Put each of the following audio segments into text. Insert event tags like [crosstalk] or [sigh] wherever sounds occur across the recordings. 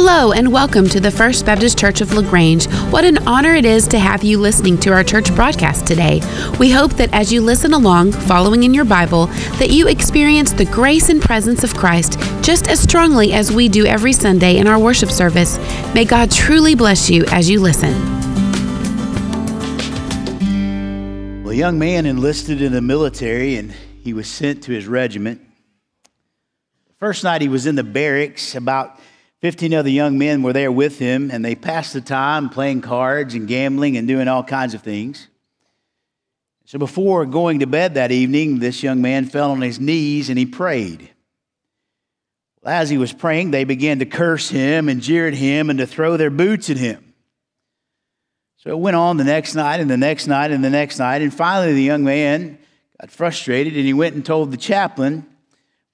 Hello, and welcome to the First Baptist Church of LaGrange. What an honor it is to have you listening to our church broadcast today. We hope that as you listen along, following in your Bible, that you experience the grace and presence of Christ just as strongly as we do every Sunday in our worship service. May God truly bless you as you listen. Well, a young man enlisted in the military and he was sent to his regiment. First night he was in the barracks, about 15 other young men were there with him, and they passed the time playing cards and gambling and doing all kinds of things. So before going to bed that evening, this young man fell on his knees and he prayed. As he was praying, they began to curse him and jeer at him and to throw their boots at him. So it went on the next night and the next night and the next night, and finally the young man got frustrated and he went and told the chaplain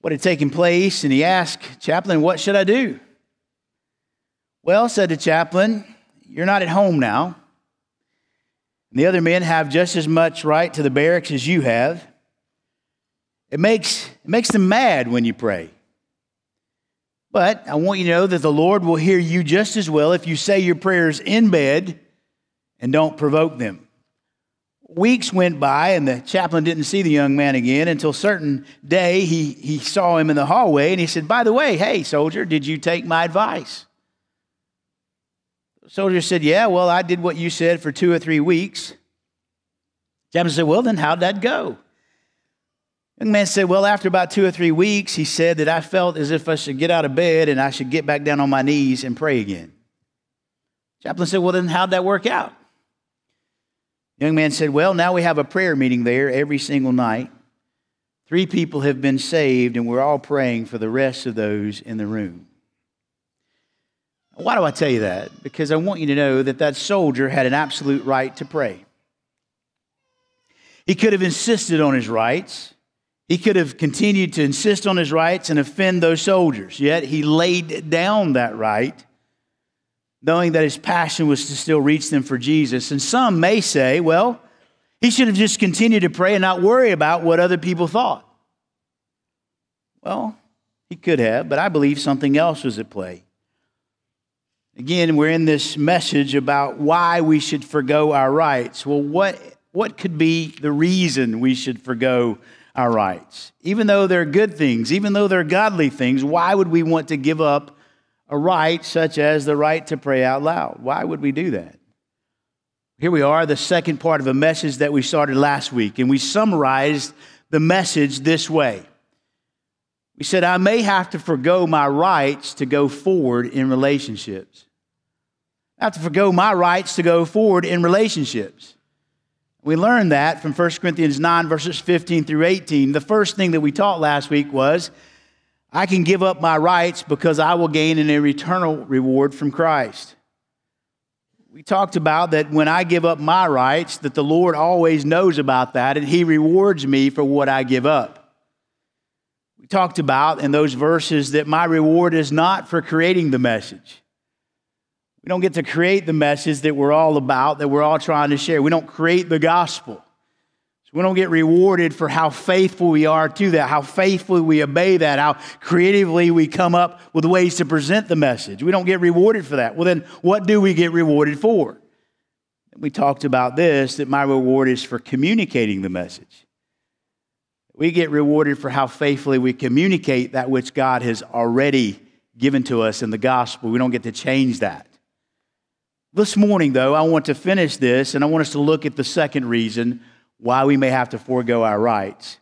what had taken place, and he asked, Chaplain, what should I do? Well, said the chaplain, you're not at home now. And the other men have just as much right to the barracks as you have. It makes, it makes them mad when you pray. But I want you to know that the Lord will hear you just as well if you say your prayers in bed and don't provoke them. Weeks went by, and the chaplain didn't see the young man again until certain day he, he saw him in the hallway and he said, By the way, hey, soldier, did you take my advice? Soldier said, Yeah, well, I did what you said for two or three weeks. Chaplain said, Well, then how'd that go? Young man said, Well, after about two or three weeks, he said that I felt as if I should get out of bed and I should get back down on my knees and pray again. Chaplain said, Well, then how'd that work out? Young man said, Well, now we have a prayer meeting there every single night. Three people have been saved, and we're all praying for the rest of those in the room. Why do I tell you that? Because I want you to know that that soldier had an absolute right to pray. He could have insisted on his rights. He could have continued to insist on his rights and offend those soldiers. Yet he laid down that right, knowing that his passion was to still reach them for Jesus. And some may say, well, he should have just continued to pray and not worry about what other people thought. Well, he could have, but I believe something else was at play. Again, we're in this message about why we should forego our rights. Well, what, what could be the reason we should forego our rights? Even though they're good things, even though they're godly things, why would we want to give up a right such as the right to pray out loud? Why would we do that? Here we are, the second part of a message that we started last week, and we summarized the message this way. We said, I may have to forego my rights to go forward in relationships. I have to forego my rights to go forward in relationships. We learned that from 1 Corinthians 9, verses 15 through 18. The first thing that we taught last week was I can give up my rights because I will gain an eternal reward from Christ. We talked about that when I give up my rights, that the Lord always knows about that and He rewards me for what I give up. We talked about in those verses that my reward is not for creating the message. We don't get to create the message that we're all about, that we're all trying to share. We don't create the gospel. So we don't get rewarded for how faithful we are to that, how faithfully we obey that, how creatively we come up with ways to present the message. We don't get rewarded for that. Well, then what do we get rewarded for? We talked about this that my reward is for communicating the message. We get rewarded for how faithfully we communicate that which God has already given to us in the gospel. We don't get to change that. This morning, though, I want to finish this and I want us to look at the second reason why we may have to forego our rights.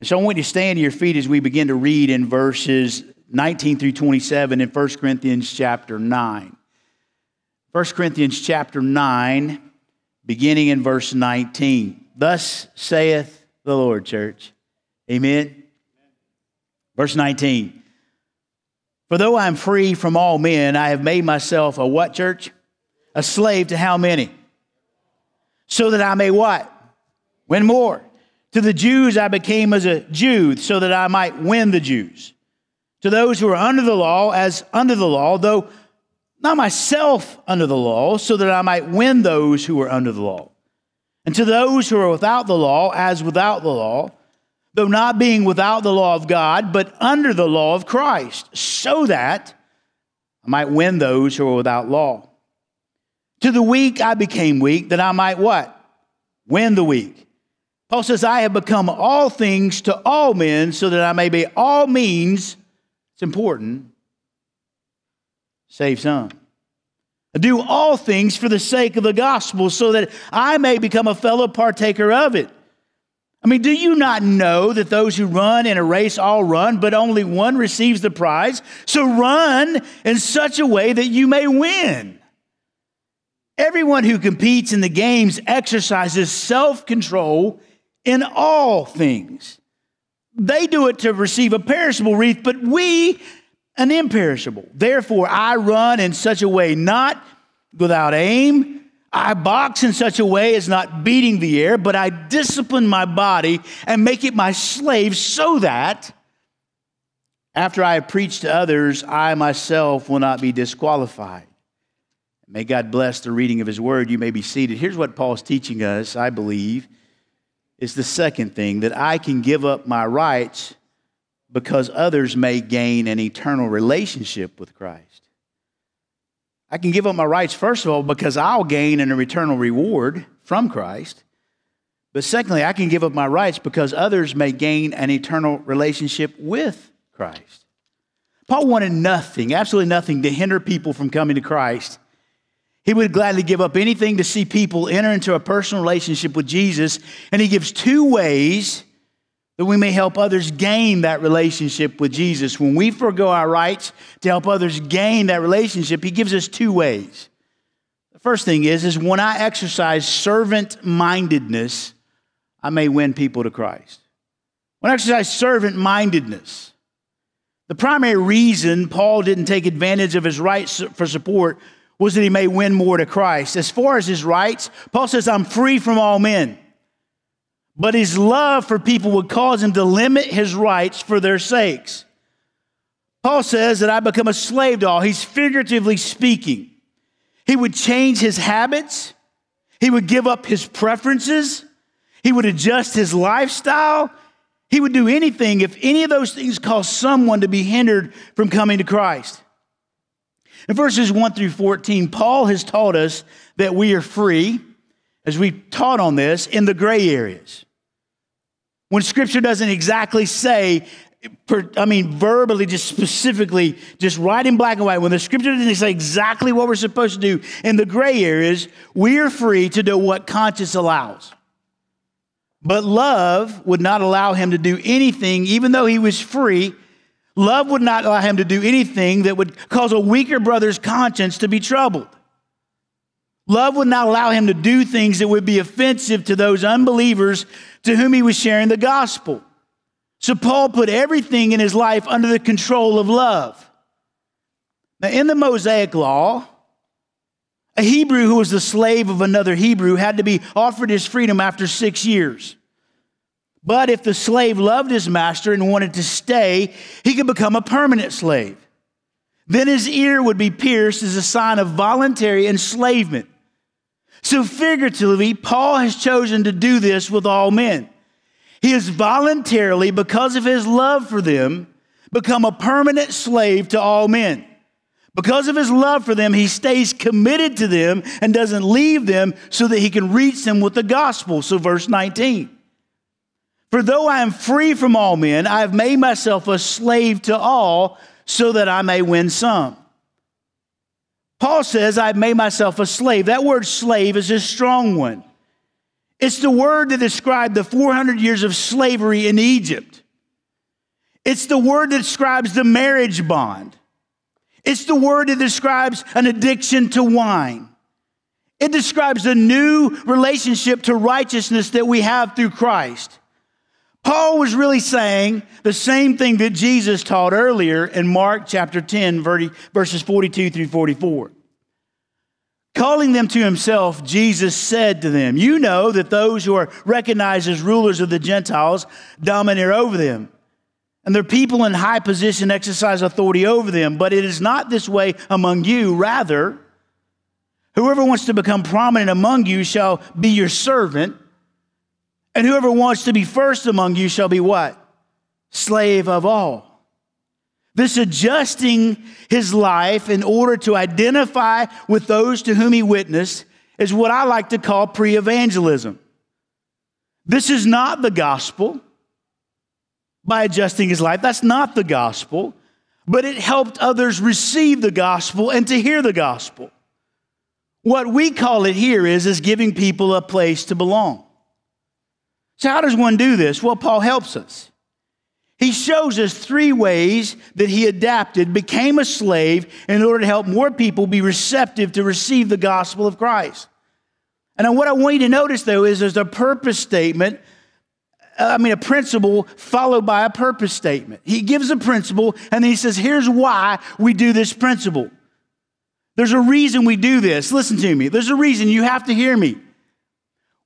And so I want you to stand to your feet as we begin to read in verses 19 through 27 in 1 Corinthians chapter 9. 1 Corinthians chapter 9, beginning in verse 19. Thus saith the Lord, church. Amen. Verse 19. For though I am free from all men, I have made myself a what, church? A slave to how many? So that I may what? Win more. To the Jews I became as a Jew, so that I might win the Jews. To those who are under the law, as under the law, though not myself under the law, so that I might win those who are under the law. And to those who are without the law, as without the law, though not being without the law of God, but under the law of Christ, so that I might win those who are without law. To the weak I became weak, that I might what? Win the weak. Paul says, I have become all things to all men, so that I may be all means, it's important, save some. I do all things for the sake of the gospel, so that I may become a fellow partaker of it. I mean, do you not know that those who run in a race all run, but only one receives the prize? So run in such a way that you may win. Everyone who competes in the games exercises self control in all things. They do it to receive a perishable wreath, but we an imperishable. Therefore, I run in such a way, not without aim I box in such a way as not beating the air, but I discipline my body and make it my slave so that after I have preached to others, I myself will not be disqualified. May God bless the reading of his word. You may be seated. Here's what Paul's teaching us, I believe, is the second thing that I can give up my rights because others may gain an eternal relationship with Christ. I can give up my rights, first of all, because I'll gain an eternal reward from Christ. But secondly, I can give up my rights because others may gain an eternal relationship with Christ. Paul wanted nothing, absolutely nothing, to hinder people from coming to Christ. He would gladly give up anything to see people enter into a personal relationship with Jesus. And he gives two ways that we may help others gain that relationship with Jesus. When we forego our rights to help others gain that relationship, he gives us two ways. The first thing is, is when I exercise servant mindedness, I may win people to Christ. When I exercise servant mindedness, the primary reason Paul didn't take advantage of his rights for support was that he may win more to Christ. As far as his rights, Paul says, I'm free from all men. But his love for people would cause him to limit his rights for their sakes. Paul says that I become a slave to all. He's figuratively speaking. He would change his habits, he would give up his preferences, he would adjust his lifestyle. He would do anything if any of those things caused someone to be hindered from coming to Christ. In verses 1 through 14, Paul has taught us that we are free as we taught on this, in the gray areas. When scripture doesn't exactly say, I mean, verbally, just specifically, just right in black and white, when the scripture doesn't say exactly what we're supposed to do in the gray areas, we are free to do what conscience allows. But love would not allow him to do anything, even though he was free. Love would not allow him to do anything that would cause a weaker brother's conscience to be troubled. Love would not allow him to do things that would be offensive to those unbelievers to whom he was sharing the gospel. So Paul put everything in his life under the control of love. Now, in the Mosaic law, a Hebrew who was the slave of another Hebrew had to be offered his freedom after six years. But if the slave loved his master and wanted to stay, he could become a permanent slave. Then his ear would be pierced as a sign of voluntary enslavement. So, figuratively, Paul has chosen to do this with all men. He has voluntarily, because of his love for them, become a permanent slave to all men. Because of his love for them, he stays committed to them and doesn't leave them so that he can reach them with the gospel. So, verse 19. For though I am free from all men, I have made myself a slave to all so that I may win some. Paul says, I've made myself a slave. That word slave is a strong one. It's the word that described the 400 years of slavery in Egypt. It's the word that describes the marriage bond. It's the word that describes an addiction to wine. It describes a new relationship to righteousness that we have through Christ. Paul was really saying the same thing that Jesus taught earlier in Mark chapter 10, verses 42 through 44. Calling them to himself, Jesus said to them, You know that those who are recognized as rulers of the Gentiles domineer over them, and their people in high position exercise authority over them. But it is not this way among you. Rather, whoever wants to become prominent among you shall be your servant, and whoever wants to be first among you shall be what? Slave of all. This adjusting his life in order to identify with those to whom he witnessed is what I like to call pre evangelism. This is not the gospel by adjusting his life. That's not the gospel, but it helped others receive the gospel and to hear the gospel. What we call it here is, is giving people a place to belong. So, how does one do this? Well, Paul helps us. He shows us three ways that he adapted, became a slave in order to help more people be receptive to receive the gospel of Christ. And what I want you to notice, though, is there's a purpose statement. Uh, I mean, a principle followed by a purpose statement. He gives a principle and then he says, here's why we do this principle. There's a reason we do this. Listen to me. There's a reason. You have to hear me.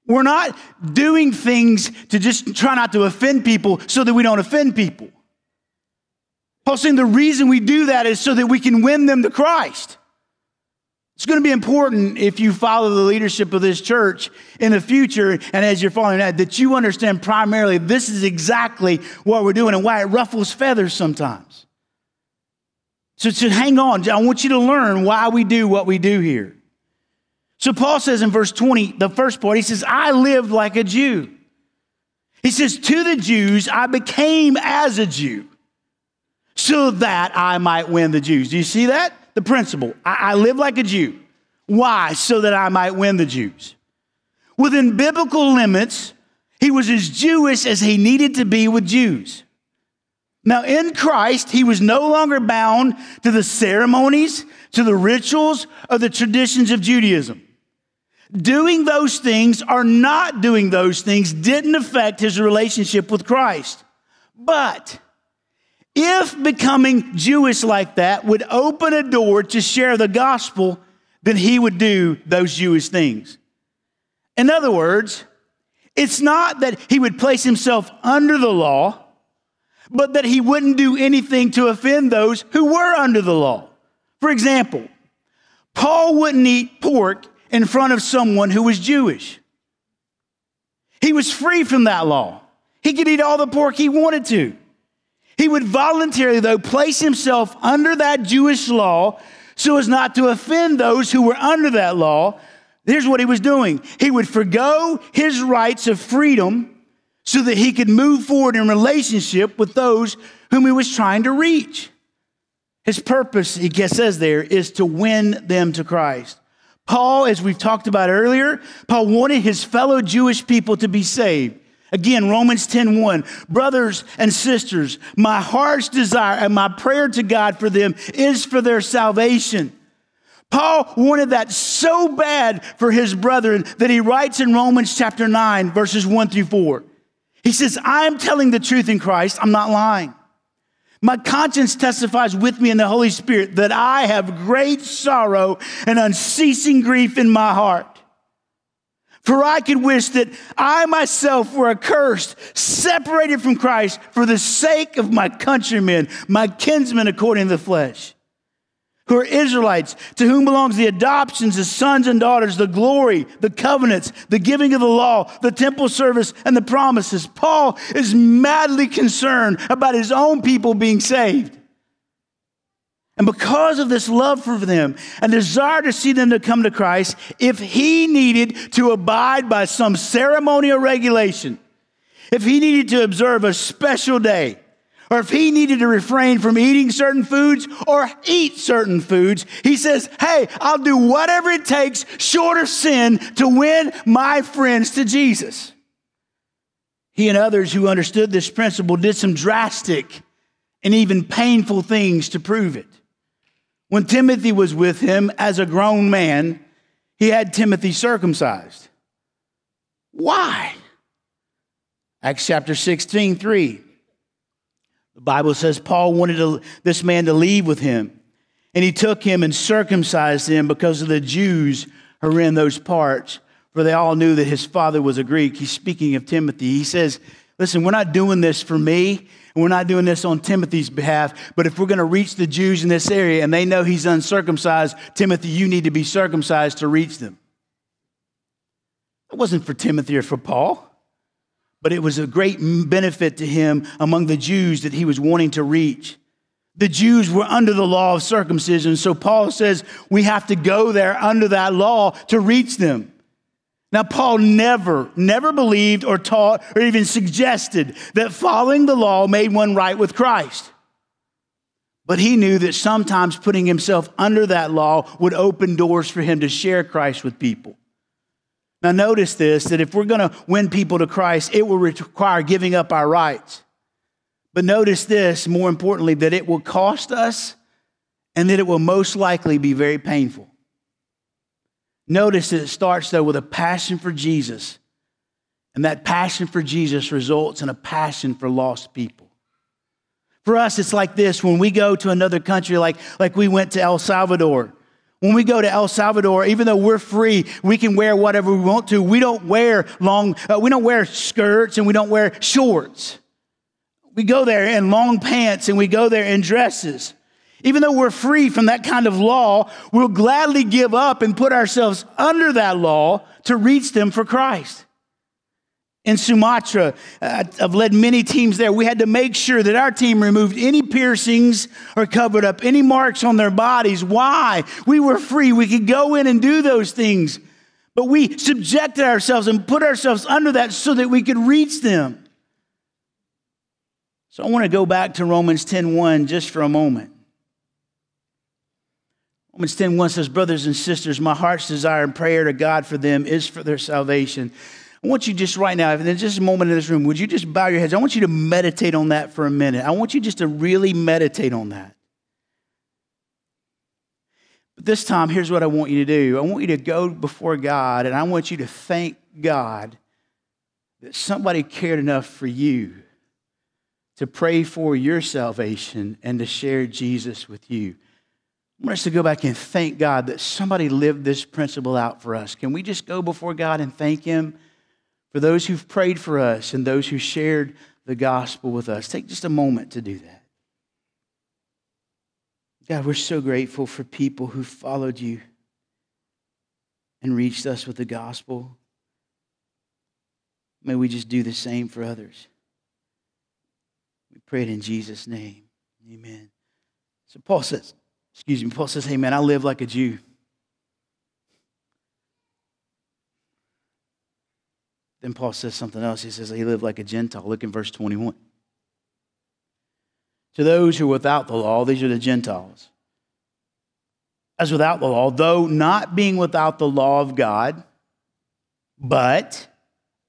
We're not doing things to just try not to offend people so that we don't offend people. Paul's saying the reason we do that is so that we can win them to Christ. It's going to be important if you follow the leadership of this church in the future and as you're following that, that you understand primarily this is exactly what we're doing and why it ruffles feathers sometimes. So, so hang on. I want you to learn why we do what we do here. So Paul says in verse 20, the first part, he says, I lived like a Jew. He says, To the Jews, I became as a Jew so that I might win the Jews. Do you see that? The principle. I, I live like a Jew. Why? So that I might win the Jews. Within biblical limits, he was as Jewish as he needed to be with Jews. Now, in Christ, he was no longer bound to the ceremonies, to the rituals, or the traditions of Judaism. Doing those things or not doing those things didn't affect his relationship with Christ. But if becoming Jewish like that would open a door to share the gospel, then he would do those Jewish things. In other words, it's not that he would place himself under the law, but that he wouldn't do anything to offend those who were under the law. For example, Paul wouldn't eat pork in front of someone who was Jewish. He was free from that law. He could eat all the pork he wanted to. He would voluntarily, though, place himself under that Jewish law so as not to offend those who were under that law. Here's what he was doing he would forego his rights of freedom so that he could move forward in relationship with those whom he was trying to reach. His purpose, he says there, is to win them to Christ. Paul, as we've talked about earlier, Paul wanted his fellow Jewish people to be saved. Again, Romans 10:1, brothers and sisters, my heart's desire and my prayer to God for them is for their salvation. Paul wanted that so bad for his brethren that he writes in Romans chapter 9, verses 1 through 4. He says, I'm telling the truth in Christ, I'm not lying. My conscience testifies with me in the Holy Spirit that I have great sorrow and unceasing grief in my heart. For I could wish that I myself were accursed, separated from Christ for the sake of my countrymen, my kinsmen according to the flesh who are Israelites, to whom belongs the adoptions as sons and daughters, the glory, the covenants, the giving of the law, the temple service, and the promises. Paul is madly concerned about his own people being saved. And because of this love for them and desire to see them to come to Christ, if he needed to abide by some ceremonial regulation, if he needed to observe a special day, or if he needed to refrain from eating certain foods or eat certain foods, he says, Hey, I'll do whatever it takes short of sin to win my friends to Jesus. He and others who understood this principle did some drastic and even painful things to prove it. When Timothy was with him as a grown man, he had Timothy circumcised. Why? Acts chapter 16, 3. The Bible says Paul wanted to, this man to leave with him, and he took him and circumcised him because of the Jews who were in those parts, for they all knew that his father was a Greek. He's speaking of Timothy. He says, Listen, we're not doing this for me, and we're not doing this on Timothy's behalf, but if we're going to reach the Jews in this area and they know he's uncircumcised, Timothy, you need to be circumcised to reach them. It wasn't for Timothy or for Paul but it was a great benefit to him among the Jews that he was wanting to reach. The Jews were under the law of circumcision. So Paul says we have to go there under that law to reach them. Now, Paul never, never believed or taught or even suggested that following the law made one right with Christ. But he knew that sometimes putting himself under that law would open doors for him to share Christ with people. Now, notice this that if we're going to win people to Christ, it will require giving up our rights. But notice this, more importantly, that it will cost us and that it will most likely be very painful. Notice that it starts, though, with a passion for Jesus. And that passion for Jesus results in a passion for lost people. For us, it's like this when we go to another country, like, like we went to El Salvador. When we go to El Salvador, even though we're free, we can wear whatever we want to. We don't wear long, uh, we don't wear skirts and we don't wear shorts. We go there in long pants and we go there in dresses. Even though we're free from that kind of law, we'll gladly give up and put ourselves under that law to reach them for Christ in Sumatra. Uh, I've led many teams there. We had to make sure that our team removed any piercings or covered up any marks on their bodies. Why? We were free. We could go in and do those things. But we subjected ourselves and put ourselves under that so that we could reach them. So I want to go back to Romans 10:1 just for a moment. Romans 10:1 says, Brothers and sisters, my heart's desire and prayer to God for them is for their salvation. I want you just right now, in just a moment in this room, would you just bow your heads? I want you to meditate on that for a minute. I want you just to really meditate on that. But this time, here's what I want you to do I want you to go before God, and I want you to thank God that somebody cared enough for you to pray for your salvation and to share Jesus with you. I want us to go back and thank God that somebody lived this principle out for us. Can we just go before God and thank Him? For those who've prayed for us and those who shared the gospel with us. Take just a moment to do that. God, we're so grateful for people who followed you and reached us with the gospel. May we just do the same for others. We pray it in Jesus' name. Amen. So Paul says, excuse me, Paul says, hey man, I live like a Jew. Then Paul says something else. He says he lived like a Gentile. Look in verse 21. To those who are without the law, these are the Gentiles. As without the law, though not being without the law of God, but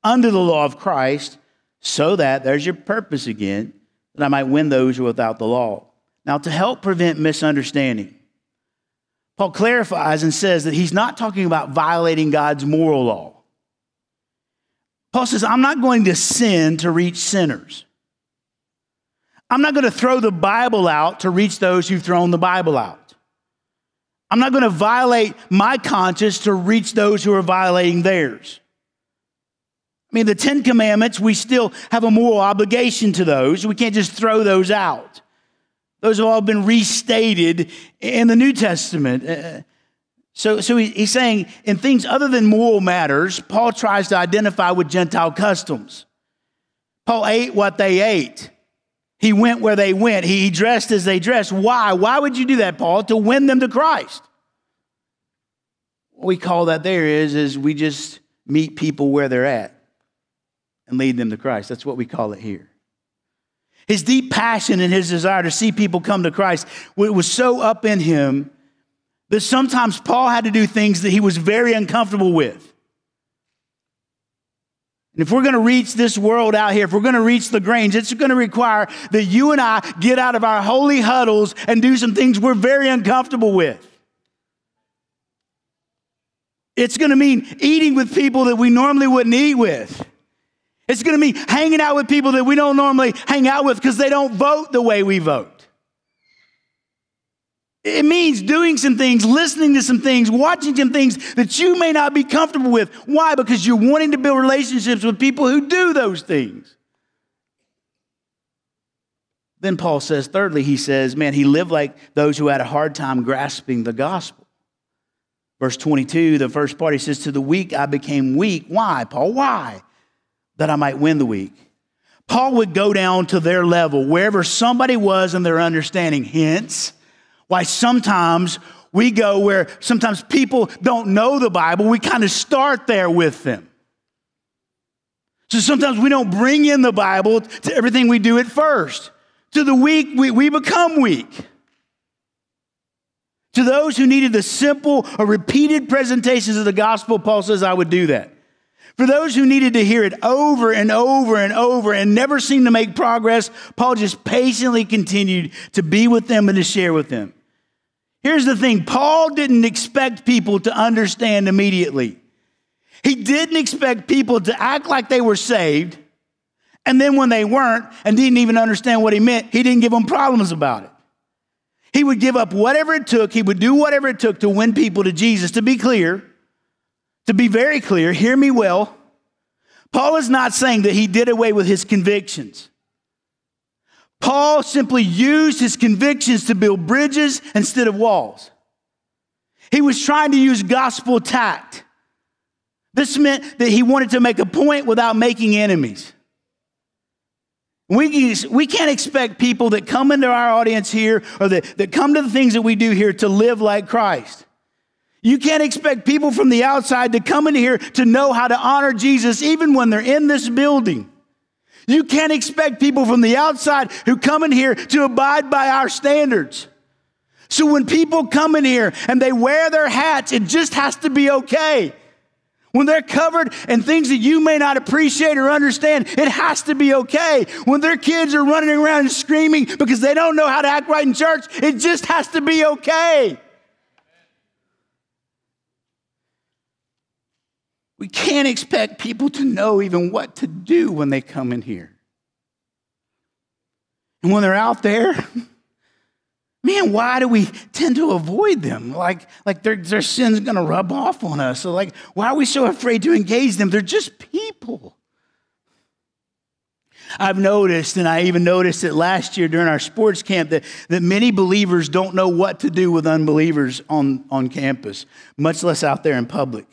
under the law of Christ, so that, there's your purpose again, that I might win those who are without the law. Now, to help prevent misunderstanding, Paul clarifies and says that he's not talking about violating God's moral law. Paul says, I'm not going to sin to reach sinners. I'm not going to throw the Bible out to reach those who've thrown the Bible out. I'm not going to violate my conscience to reach those who are violating theirs. I mean, the Ten Commandments, we still have a moral obligation to those. We can't just throw those out. Those have all been restated in the New Testament. Uh, uh, So, so he's saying in things other than moral matters, Paul tries to identify with Gentile customs. Paul ate what they ate. He went where they went. He dressed as they dressed. Why? Why would you do that, Paul? To win them to Christ. What we call that there is, is we just meet people where they're at and lead them to Christ. That's what we call it here. His deep passion and his desire to see people come to Christ was so up in him that sometimes Paul had to do things that he was very uncomfortable with. And if we're going to reach this world out here, if we're going to reach LaGrange, it's going to require that you and I get out of our holy huddles and do some things we're very uncomfortable with. It's going to mean eating with people that we normally wouldn't eat with. It's going to mean hanging out with people that we don't normally hang out with because they don't vote the way we vote. It means doing some things, listening to some things, watching some things that you may not be comfortable with. Why? Because you're wanting to build relationships with people who do those things. Then Paul says, thirdly, he says, man, he lived like those who had a hard time grasping the gospel. Verse 22, the first part, he says, To the weak I became weak. Why, Paul? Why? That I might win the weak. Paul would go down to their level, wherever somebody was in their understanding. Hence, why sometimes we go where sometimes people don't know the Bible, we kind of start there with them. So sometimes we don't bring in the Bible to everything we do at first. To the weak, we, we become weak. To those who needed the simple or repeated presentations of the gospel, Paul says, I would do that. For those who needed to hear it over and over and over and never seemed to make progress, Paul just patiently continued to be with them and to share with them. Here's the thing Paul didn't expect people to understand immediately. He didn't expect people to act like they were saved, and then when they weren't and didn't even understand what he meant, he didn't give them problems about it. He would give up whatever it took, he would do whatever it took to win people to Jesus. To be clear, to be very clear, hear me well. Paul is not saying that he did away with his convictions. Paul simply used his convictions to build bridges instead of walls. He was trying to use gospel tact. This meant that he wanted to make a point without making enemies. We, we can't expect people that come into our audience here or that, that come to the things that we do here to live like Christ. You can't expect people from the outside to come in here to know how to honor Jesus even when they're in this building. You can't expect people from the outside who come in here to abide by our standards. So when people come in here and they wear their hats, it just has to be okay. When they're covered in things that you may not appreciate or understand, it has to be okay. When their kids are running around and screaming because they don't know how to act right in church, it just has to be okay. We can't expect people to know even what to do when they come in here. And when they're out there, [laughs] man, why do we tend to avoid them? Like, like their, their sin's gonna rub off on us. So, like, why are we so afraid to engage them? They're just people. I've noticed, and I even noticed it last year during our sports camp, that, that many believers don't know what to do with unbelievers on, on campus, much less out there in public.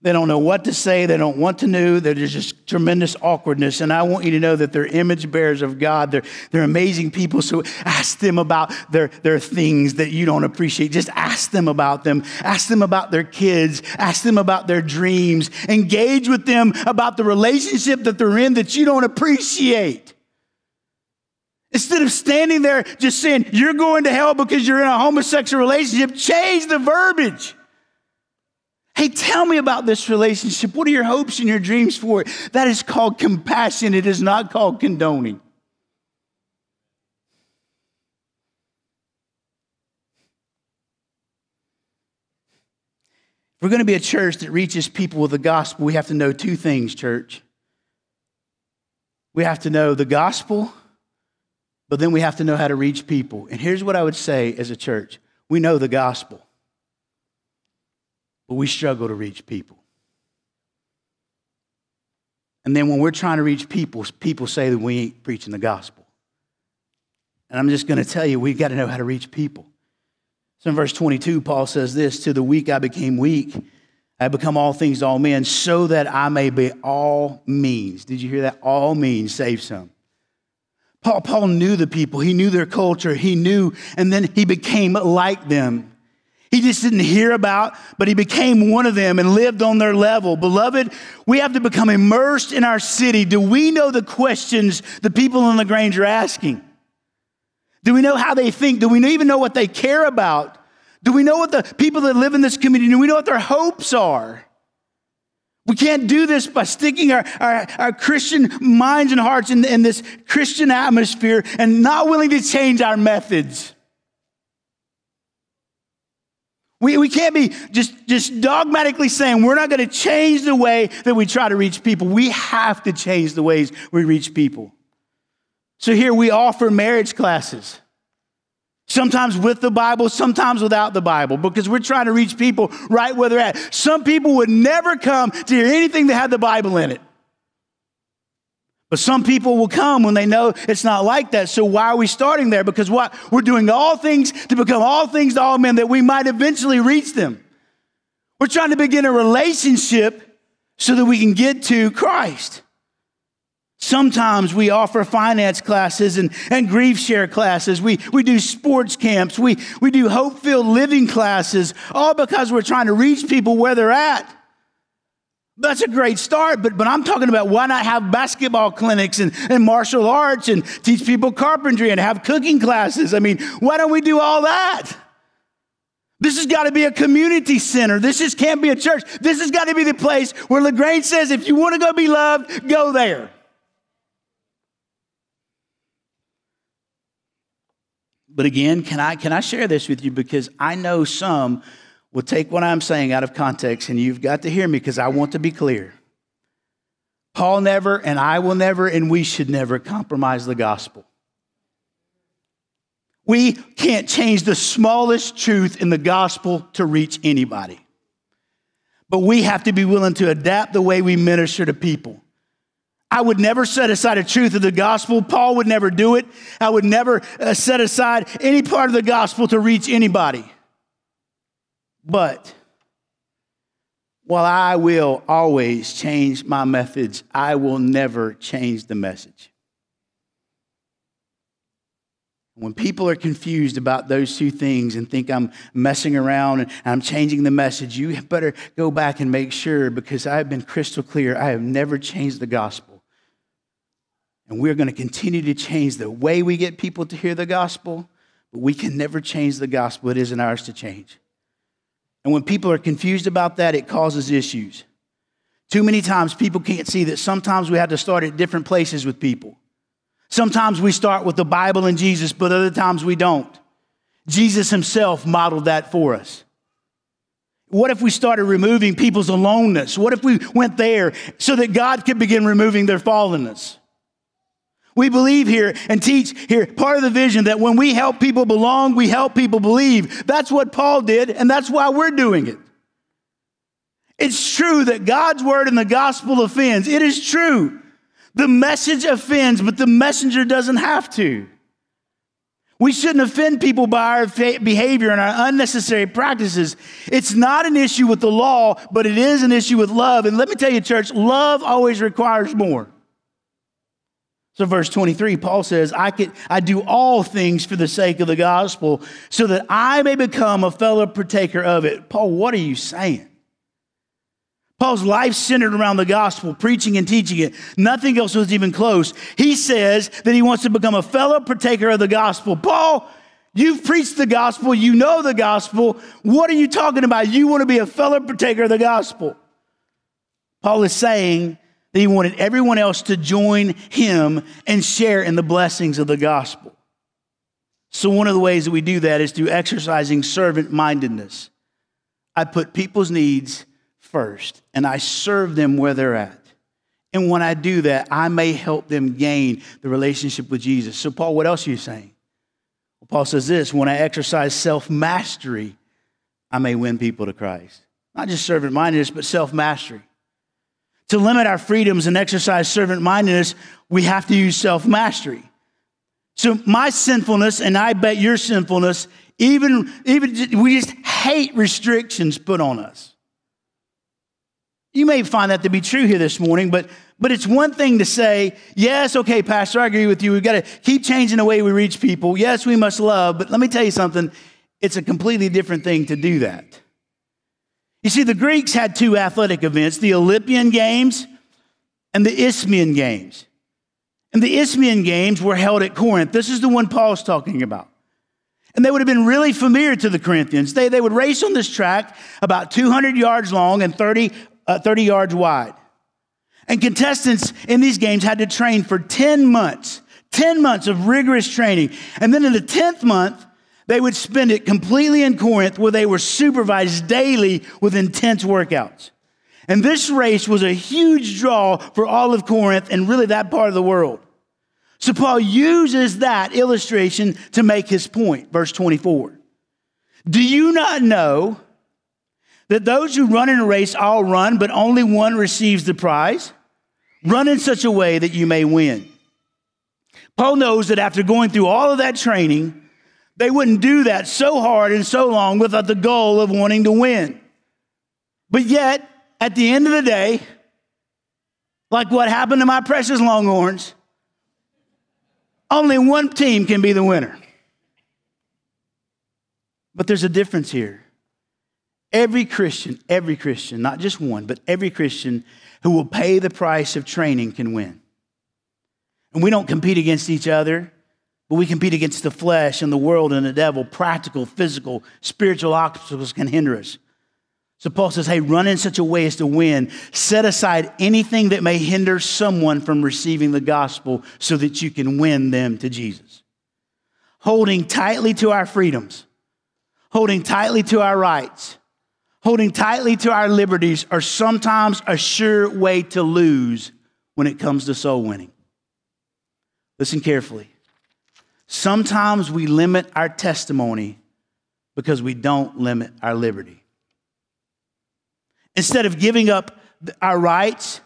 They don't know what to say. They don't want to know. There's just tremendous awkwardness. And I want you to know that they're image bearers of God. They're, they're amazing people. So ask them about their, their things that you don't appreciate. Just ask them about them. Ask them about their kids. Ask them about their dreams. Engage with them about the relationship that they're in that you don't appreciate. Instead of standing there just saying, you're going to hell because you're in a homosexual relationship, change the verbiage. Hey, tell me about this relationship. What are your hopes and your dreams for it? That is called compassion. It is not called condoning. If we're going to be a church that reaches people with the gospel, we have to know two things, church. We have to know the gospel, but then we have to know how to reach people. And here's what I would say as a church we know the gospel but we struggle to reach people. And then when we're trying to reach people, people say that we ain't preaching the gospel. And I'm just going to tell you, we've got to know how to reach people. So in verse 22, Paul says this To the weak I became weak. I become all things to all men, so that I may be all means. Did you hear that? All means save some. Paul, Paul knew the people, he knew their culture, he knew, and then he became like them. He just didn't hear about, but he became one of them and lived on their level. Beloved, we have to become immersed in our city. Do we know the questions the people in LaGrange are asking? Do we know how they think? Do we even know what they care about? Do we know what the people that live in this community, do we know what their hopes are? We can't do this by sticking our, our, our Christian minds and hearts in, in this Christian atmosphere and not willing to change our methods. We, we can't be just, just dogmatically saying we're not going to change the way that we try to reach people. We have to change the ways we reach people. So here we offer marriage classes, sometimes with the Bible, sometimes without the Bible, because we're trying to reach people right where they're at. Some people would never come to hear anything that had the Bible in it. But some people will come when they know it's not like that. So why are we starting there? Because what? We're doing all things to become all things to all men that we might eventually reach them. We're trying to begin a relationship so that we can get to Christ. Sometimes we offer finance classes and, and grief share classes. We, we do sports camps. We, we do hope filled living classes, all because we're trying to reach people where they're at. That's a great start, but, but I'm talking about why not have basketball clinics and, and martial arts and teach people carpentry and have cooking classes? I mean, why don't we do all that? This has got to be a community center. This just can't be a church. This has got to be the place where LaGrange says, if you want to go be loved, go there. But again, can I, can I share this with you? Because I know some will take what I'm saying out of context, and you've got to hear me because I want to be clear. Paul never, and I will never, and we should never compromise the gospel. We can't change the smallest truth in the gospel to reach anybody. But we have to be willing to adapt the way we minister to people. I would never set aside a truth of the gospel. Paul would never do it. I would never uh, set aside any part of the gospel to reach anybody. But while I will always change my methods, I will never change the message. When people are confused about those two things and think I'm messing around and I'm changing the message, you better go back and make sure because I've been crystal clear. I have never changed the gospel. And we're going to continue to change the way we get people to hear the gospel, but we can never change the gospel. It isn't ours to change. And when people are confused about that, it causes issues. Too many times people can't see that sometimes we have to start at different places with people. Sometimes we start with the Bible and Jesus, but other times we don't. Jesus himself modeled that for us. What if we started removing people's aloneness? What if we went there so that God could begin removing their fallenness? We believe here and teach here part of the vision that when we help people belong, we help people believe. That's what Paul did, and that's why we're doing it. It's true that God's word and the gospel offends. It is true. The message offends, but the messenger doesn't have to. We shouldn't offend people by our behavior and our unnecessary practices. It's not an issue with the law, but it is an issue with love. And let me tell you, church, love always requires more. So, verse 23, Paul says, I, could, I do all things for the sake of the gospel so that I may become a fellow partaker of it. Paul, what are you saying? Paul's life centered around the gospel, preaching and teaching it. Nothing else was even close. He says that he wants to become a fellow partaker of the gospel. Paul, you've preached the gospel, you know the gospel. What are you talking about? You want to be a fellow partaker of the gospel. Paul is saying, that he wanted everyone else to join him and share in the blessings of the gospel. So, one of the ways that we do that is through exercising servant mindedness. I put people's needs first and I serve them where they're at. And when I do that, I may help them gain the relationship with Jesus. So, Paul, what else are you saying? Well, Paul says this when I exercise self mastery, I may win people to Christ. Not just servant mindedness, but self mastery. To limit our freedoms and exercise servant mindedness, we have to use self mastery. So, my sinfulness, and I bet your sinfulness, even, even we just hate restrictions put on us. You may find that to be true here this morning, but, but it's one thing to say, yes, okay, Pastor, I agree with you. We've got to keep changing the way we reach people. Yes, we must love, but let me tell you something. It's a completely different thing to do that. You see, the Greeks had two athletic events the Olympian Games and the Isthmian Games. And the Isthmian Games were held at Corinth. This is the one Paul's talking about. And they would have been really familiar to the Corinthians. They, they would race on this track about 200 yards long and 30, uh, 30 yards wide. And contestants in these games had to train for 10 months, 10 months of rigorous training. And then in the 10th month, they would spend it completely in Corinth where they were supervised daily with intense workouts. And this race was a huge draw for all of Corinth and really that part of the world. So Paul uses that illustration to make his point. Verse 24. Do you not know that those who run in a race all run, but only one receives the prize? Run in such a way that you may win. Paul knows that after going through all of that training, they wouldn't do that so hard and so long without the goal of wanting to win. But yet, at the end of the day, Like what happened to my precious Longhorns. Only one team can be the winner. But there's a difference here. Every Christian, every Christian, not just one, but every Christian who will pay the price of training can win. And we don't compete against each other, but we compete against the flesh and the world and the devil. Practical, physical, spiritual obstacles can hinder us. So Paul says, hey, run in such a way as to win. Set aside anything that may hinder someone from receiving the gospel so that you can win them to Jesus. Holding tightly to our freedoms, holding tightly to our rights, holding tightly to our liberties are sometimes a sure way to lose when it comes to soul winning. Listen carefully. Sometimes we limit our testimony because we don't limit our liberty. Instead of giving up our rights,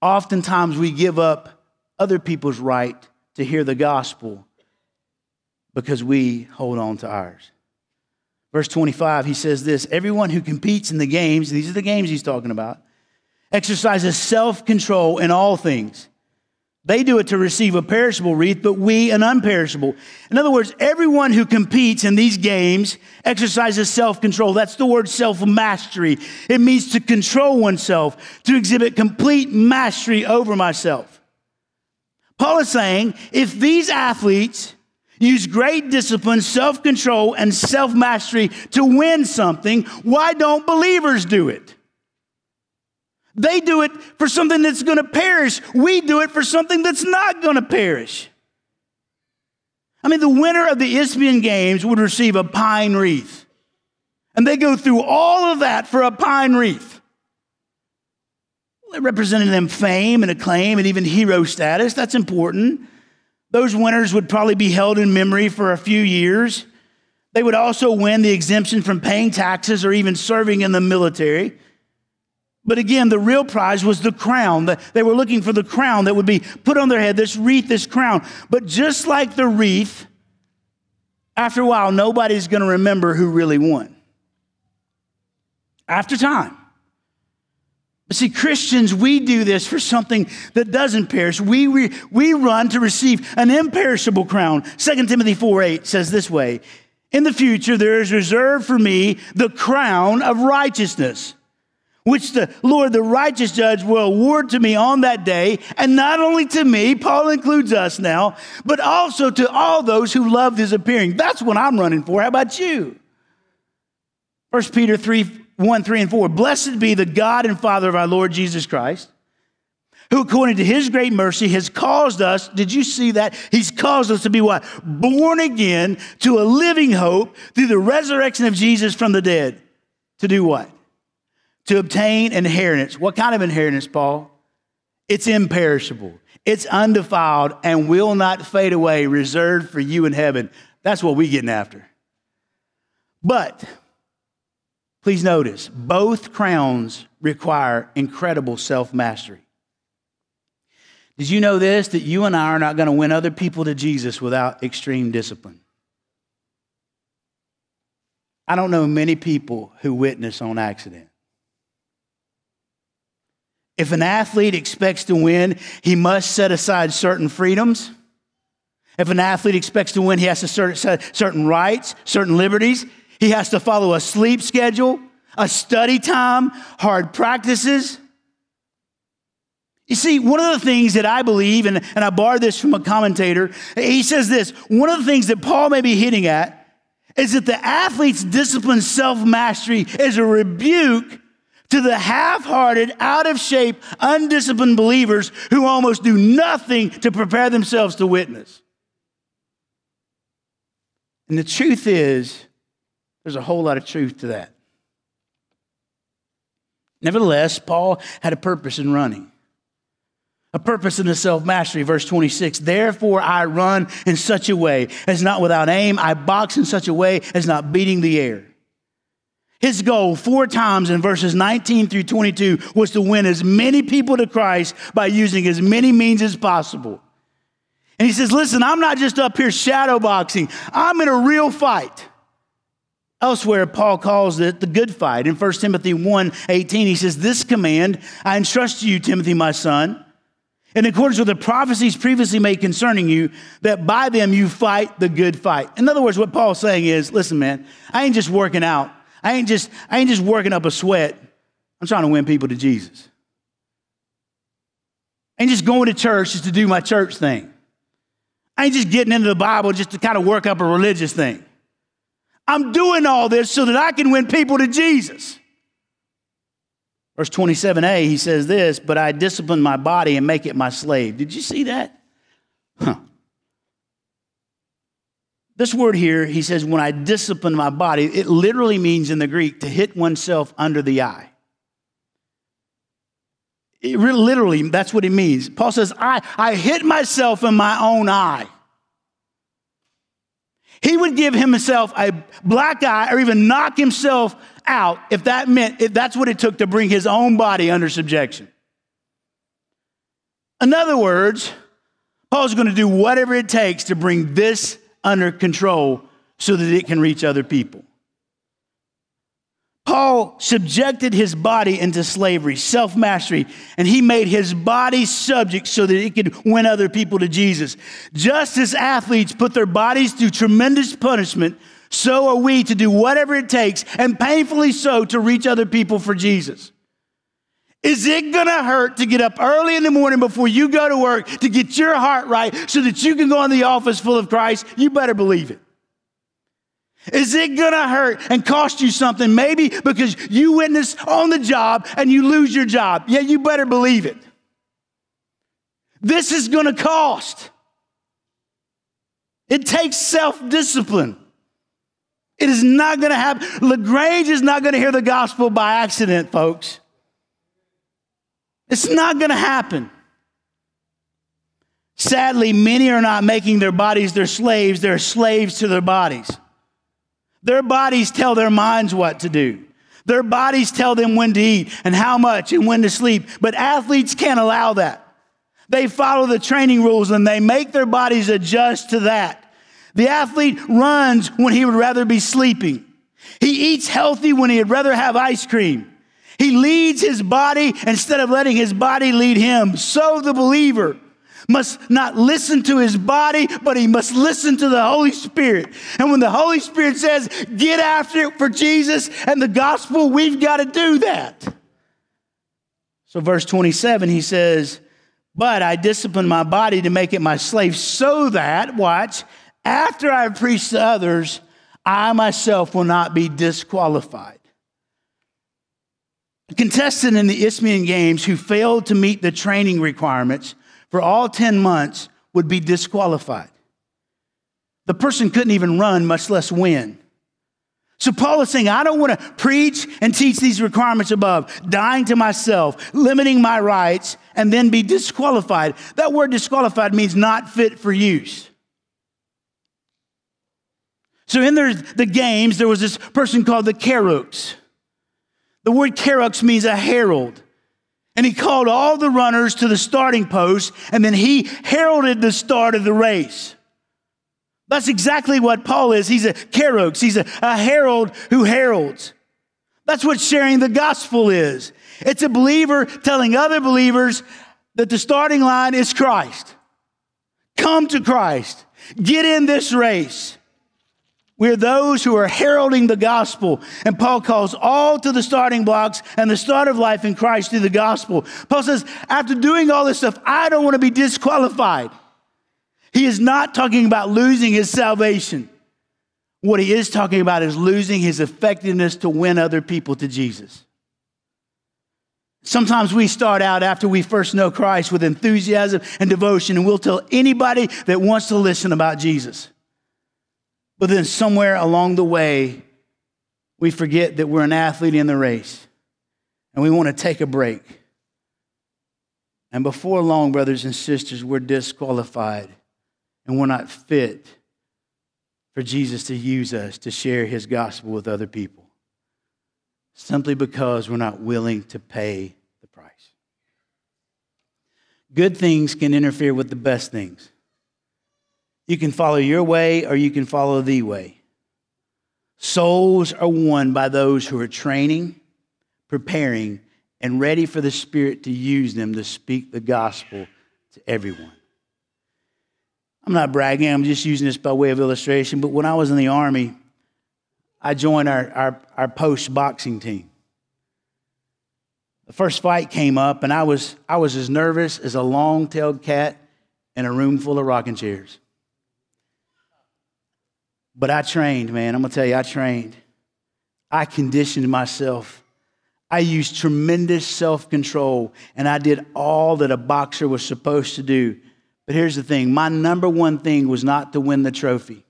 oftentimes we give up other people's right to hear the gospel because we hold on to ours. Verse 25, he says this Everyone who competes in the games, these are the games he's talking about, exercises self control in all things. They do it to receive a perishable wreath, but we an unperishable. In other words, everyone who competes in these games exercises self control. That's the word self mastery. It means to control oneself, to exhibit complete mastery over myself. Paul is saying if these athletes use great discipline, self control, and self mastery to win something, why don't believers do it? They do it for something that's going to perish. We do it for something that's not going to perish. I mean, the winner of the Isthmian Games would receive a pine wreath. And they go through all of that for a pine wreath. It represented them fame and acclaim and even hero status. That's important. Those winners would probably be held in memory for a few years. They would also win the exemption from paying taxes or even serving in the military. But again, the real prize was the crown. They were looking for the crown that would be put on their head, this wreath, this crown. But just like the wreath, after a while, nobody's going to remember who really won. After time. But see, Christians, we do this for something that doesn't perish. We, we, we run to receive an imperishable crown. 2 Timothy 4 8 says this way In the future, there is reserved for me the crown of righteousness which the Lord, the righteous judge, will award to me on that day, and not only to me, Paul includes us now, but also to all those who loved his appearing. That's what I'm running for. How about you? 1 Peter 3 1, 3, and 4. Blessed be the God and Father of our Lord Jesus Christ, who according to his great mercy has caused us, did you see that? He's caused us to be what? Born again to a living hope through the resurrection of Jesus from the dead. To do what? To obtain inheritance. What kind of inheritance, Paul? It's imperishable, it's undefiled, and will not fade away, reserved for you in heaven. That's what we're getting after. But please notice, both crowns require incredible self mastery. Did you know this? That you and I are not going to win other people to Jesus without extreme discipline. I don't know many people who witness on accident. If an athlete expects to win, he must set aside certain freedoms. If an athlete expects to win, he has to set certain rights, certain liberties. He has to follow a sleep schedule, a study time, hard practices. You see, one of the things that I believe, and, and I borrowed this from a commentator, he says this one of the things that Paul may be hitting at is that the athlete's disciplined self mastery is a rebuke to the half hearted, out of shape, undisciplined believers who almost do nothing to prepare themselves to witness. And the truth is, there's a whole lot of truth to that. Nevertheless, Paul had a purpose in running. A purpose in the self mastery, verse 26. Therefore, I run in such a way as not without aim. I box in such a way as not beating the air. His goal, four times in verses 19 through 22, was to win as many people to Christ by using as many means as possible. And he says, Listen, I'm not just up here shadow boxing, I'm in a real fight. Elsewhere, Paul calls it the good fight. In 1 Timothy 1 18, he says, This command I entrust to you, Timothy, my son, in accordance with the prophecies previously made concerning you, that by them you fight the good fight. In other words, what Paul's saying is, listen, man, I ain't just working out. I ain't just, I ain't just working up a sweat. I'm trying to win people to Jesus. I ain't just going to church just to do my church thing. I ain't just getting into the Bible just to kind of work up a religious thing. I'm doing all this so that I can win people to Jesus. Verse 27a, he says this, but I discipline my body and make it my slave. Did you see that? Huh. This word here, he says, when I discipline my body, it literally means in the Greek to hit oneself under the eye. It really, literally, that's what it means. Paul says, I, I hit myself in my own eye. He would give himself a black eye or even knock himself out if that meant if that's what it took to bring his own body under subjection. In other words, Paul's going to do whatever it takes to bring this under control so that it can reach other people. Paul subjected his body into slavery, self mastery, and he made his body subject so that it could win other people to Jesus. Just as athletes put their bodies through tremendous punishment, so are we to do whatever it takes, and painfully so, to reach other people for Jesus. Is it gonna hurt to get up early in the morning before you go to work to get your heart right so that you can go in the office full of Christ? You better believe it. Is it gonna hurt and cost you something? Maybe because you witness on the job and you lose your job. Yeah, you better believe it. This is gonna cost. It takes self discipline. It is not gonna happen. LaGrange is not gonna hear the gospel by accident, folks. It's not gonna happen. Sadly, many are not making their bodies their slaves, they're slaves to their bodies. Their bodies tell their minds what to do. Their bodies tell them when to eat and how much and when to sleep. But athletes can't allow that. They follow the training rules and they make their bodies adjust to that. The athlete runs when he would rather be sleeping. He eats healthy when he'd rather have ice cream. He leads his body instead of letting his body lead him. So the believer must not listen to his body, but he must listen to the Holy Spirit. And when the Holy Spirit says, get after it for Jesus and the gospel, we've got to do that. So, verse 27, he says, But I discipline my body to make it my slave, so that, watch, after I have preached to others, I myself will not be disqualified. Contestant in the Isthmian Games who failed to meet the training requirements for all 10 months would be disqualified. The person couldn't even run, much less win. So Paul is saying, I don't want to preach and teach these requirements above, dying to myself, limiting my rights, and then be disqualified. That word disqualified means not fit for use. So in the games, there was this person called the Kerux. The word Kerux means a herald. And he called all the runners to the starting post, and then he heralded the start of the race. That's exactly what Paul is. He's a kerux, he's a, a herald who heralds. That's what sharing the gospel is. It's a believer telling other believers that the starting line is Christ. Come to Christ. Get in this race. We're those who are heralding the gospel. And Paul calls all to the starting blocks and the start of life in Christ through the gospel. Paul says, after doing all this stuff, I don't want to be disqualified. He is not talking about losing his salvation. What he is talking about is losing his effectiveness to win other people to Jesus. Sometimes we start out after we first know Christ with enthusiasm and devotion, and we'll tell anybody that wants to listen about Jesus. But then somewhere along the way, we forget that we're an athlete in the race and we want to take a break. And before long, brothers and sisters, we're disqualified and we're not fit for Jesus to use us to share his gospel with other people simply because we're not willing to pay the price. Good things can interfere with the best things. You can follow your way or you can follow the way. Souls are won by those who are training, preparing, and ready for the Spirit to use them to speak the gospel to everyone. I'm not bragging, I'm just using this by way of illustration, but when I was in the Army, I joined our, our, our post boxing team. The first fight came up, and I was, I was as nervous as a long tailed cat in a room full of rocking chairs. But I trained, man. I'm going to tell you, I trained. I conditioned myself. I used tremendous self control, and I did all that a boxer was supposed to do. But here's the thing my number one thing was not to win the trophy.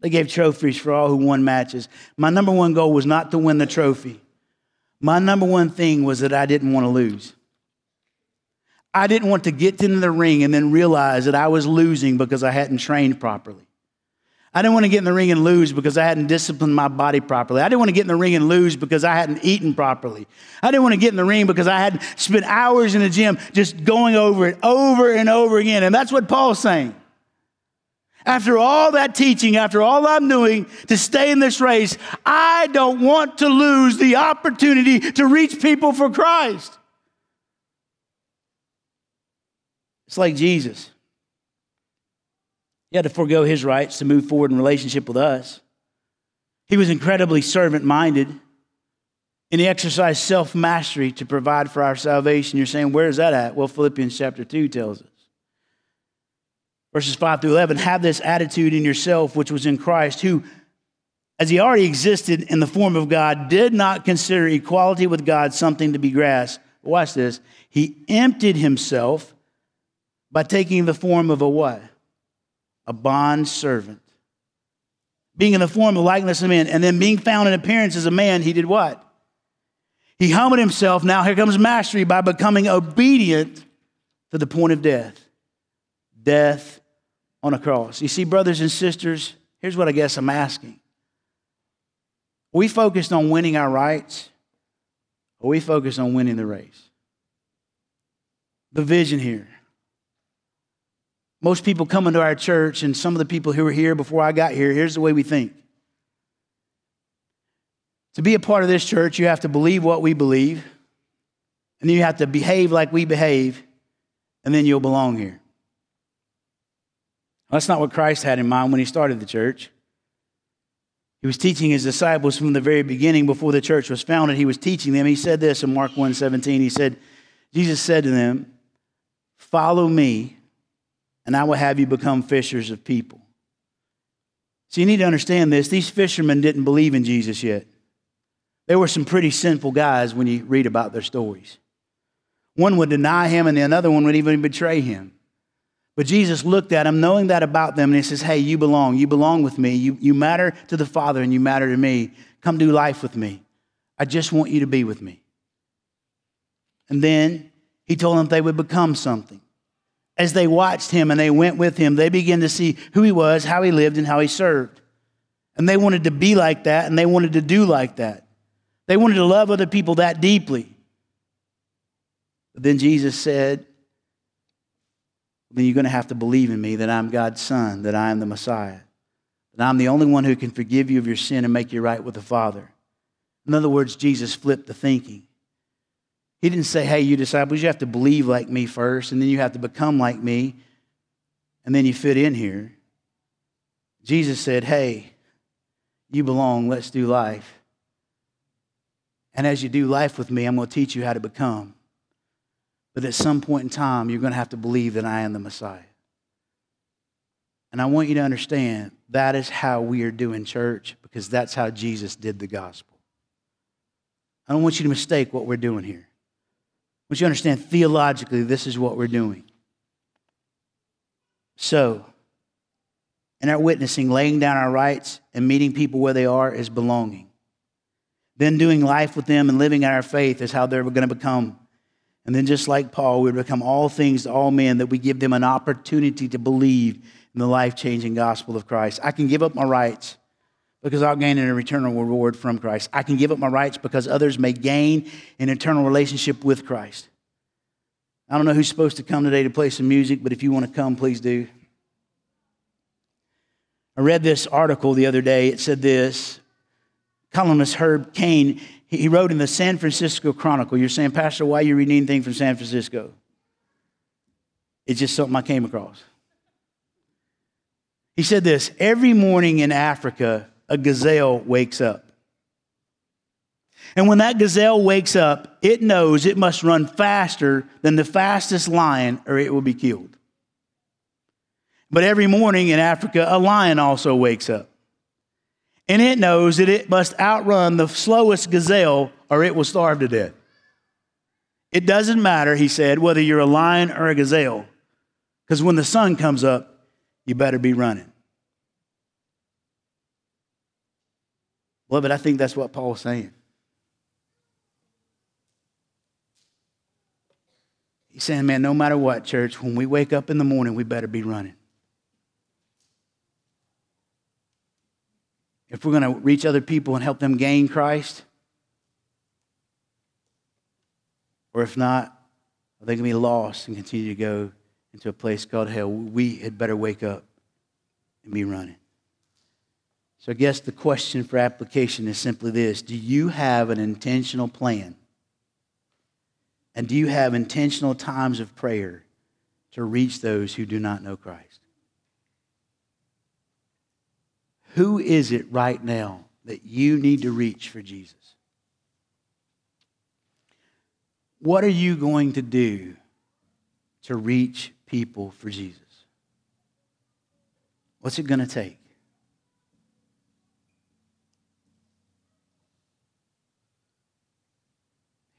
They gave trophies for all who won matches. My number one goal was not to win the trophy. My number one thing was that I didn't want to lose. I didn't want to get into the ring and then realize that I was losing because I hadn't trained properly. I didn't want to get in the ring and lose because I hadn't disciplined my body properly. I didn't want to get in the ring and lose because I hadn't eaten properly. I didn't want to get in the ring because I hadn't spent hours in the gym just going over it over and over again. And that's what Paul's saying. After all that teaching, after all I'm doing to stay in this race, I don't want to lose the opportunity to reach people for Christ. It's like Jesus. He had to forego his rights to move forward in relationship with us. He was incredibly servant minded, and he exercised self mastery to provide for our salvation. You're saying, where is that at? Well, Philippians chapter 2 tells us. Verses 5 through 11 have this attitude in yourself, which was in Christ, who, as he already existed in the form of God, did not consider equality with God something to be grasped. Watch this. He emptied himself by taking the form of a what? A bond servant. Being in the form of likeness of man, and then being found in appearance as a man, he did what? He humbled himself. Now here comes mastery by becoming obedient to the point of death. Death on a cross. You see, brothers and sisters, here's what I guess I'm asking. Are we focused on winning our rights, or we focused on winning the race? The vision here most people come into our church, and some of the people who were here before I got here, here's the way we think. To be a part of this church, you have to believe what we believe, and then you have to behave like we behave, and then you'll belong here. That's not what Christ had in mind when he started the church. He was teaching his disciples from the very beginning before the church was founded. He was teaching them. He said this in Mark 1 17. He said, Jesus said to them, Follow me, and I will have you become fishers of people. So you need to understand this. These fishermen didn't believe in Jesus yet. They were some pretty sinful guys when you read about their stories. One would deny him, and the other one would even betray him. But Jesus looked at them, knowing that about them, and he says, Hey, you belong. You belong with me. You, you matter to the Father, and you matter to me. Come do life with me. I just want you to be with me. And then he told them they would become something as they watched him and they went with him, they began to see who he was, how he lived, and how he served. And they wanted to be like that and they wanted to do like that. They wanted to love other people that deeply. But then Jesus said, Then you're going to have to believe in me that I'm God's son, that I am the Messiah, that I'm the only one who can forgive you of your sin and make you right with the Father. In other words, Jesus flipped the thinking. He didn't say, hey, you disciples, you have to believe like me first, and then you have to become like me, and then you fit in here. Jesus said, hey, you belong, let's do life. And as you do life with me, I'm going to teach you how to become. But at some point in time, you're going to have to believe that I am the Messiah. And I want you to understand that is how we are doing church because that's how Jesus did the gospel. I don't want you to mistake what we're doing here want you understand theologically, this is what we're doing. So, in our witnessing, laying down our rights and meeting people where they are is belonging. Then doing life with them and living out our faith is how they're going to become. And then, just like Paul, we become all things to all men, that we give them an opportunity to believe in the life changing gospel of Christ. I can give up my rights because I'll gain an eternal reward from Christ. I can give up my rights because others may gain an eternal relationship with Christ. I don't know who's supposed to come today to play some music, but if you want to come, please do. I read this article the other day. It said this columnist Herb Caen, he wrote in the San Francisco Chronicle. You're saying, Pastor, why are you reading anything from San Francisco? It's just something I came across. He said this every morning in Africa, a gazelle wakes up. And when that gazelle wakes up, it knows it must run faster than the fastest lion or it will be killed. But every morning in Africa, a lion also wakes up. And it knows that it must outrun the slowest gazelle or it will starve to death. It doesn't matter, he said, whether you're a lion or a gazelle, because when the sun comes up, you better be running. But I think that's what Paul's saying. He's saying, man, no matter what, church, when we wake up in the morning, we better be running. If we're going to reach other people and help them gain Christ, or if not, are they going to be lost and continue to go into a place called hell? We had better wake up and be running. So I guess the question for application is simply this Do you have an intentional plan? And do you have intentional times of prayer to reach those who do not know Christ? Who is it right now that you need to reach for Jesus? What are you going to do to reach people for Jesus? What's it going to take?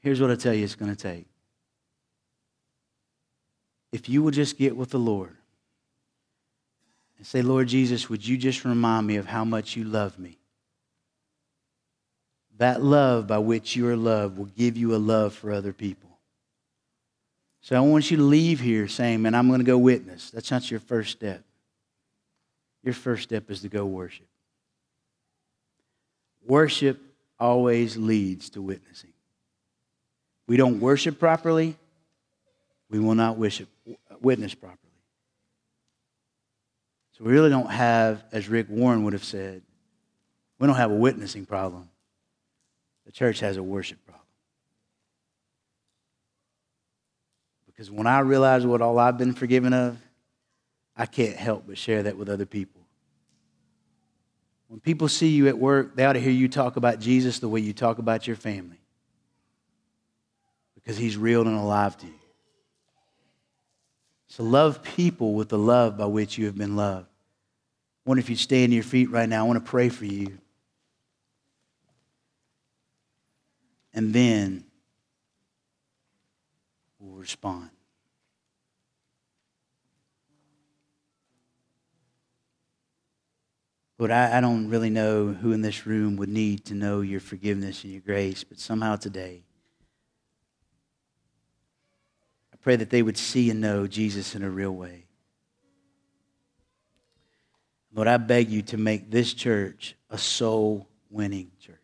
Here's what I tell you it's going to take. If you will just get with the Lord and say, Lord Jesus, would you just remind me of how much you love me? That love by which you are loved will give you a love for other people. So I want you to leave here saying, man, I'm going to go witness. That's not your first step. Your first step is to go worship. Worship always leads to witnessing we don't worship properly, we will not worship, witness properly. So we really don't have, as Rick Warren would have said, we don't have a witnessing problem. The church has a worship problem. Because when I realize what all I've been forgiven of, I can't help but share that with other people. When people see you at work, they ought to hear you talk about Jesus the way you talk about your family because he's real and alive to you. So love people with the love by which you have been loved. I wonder if you'd stand to your feet right now. I want to pray for you. And then we'll respond. Lord, I, I don't really know who in this room would need to know your forgiveness and your grace, but somehow today, Pray that they would see and know Jesus in a real way. Lord, I beg you to make this church a soul winning church.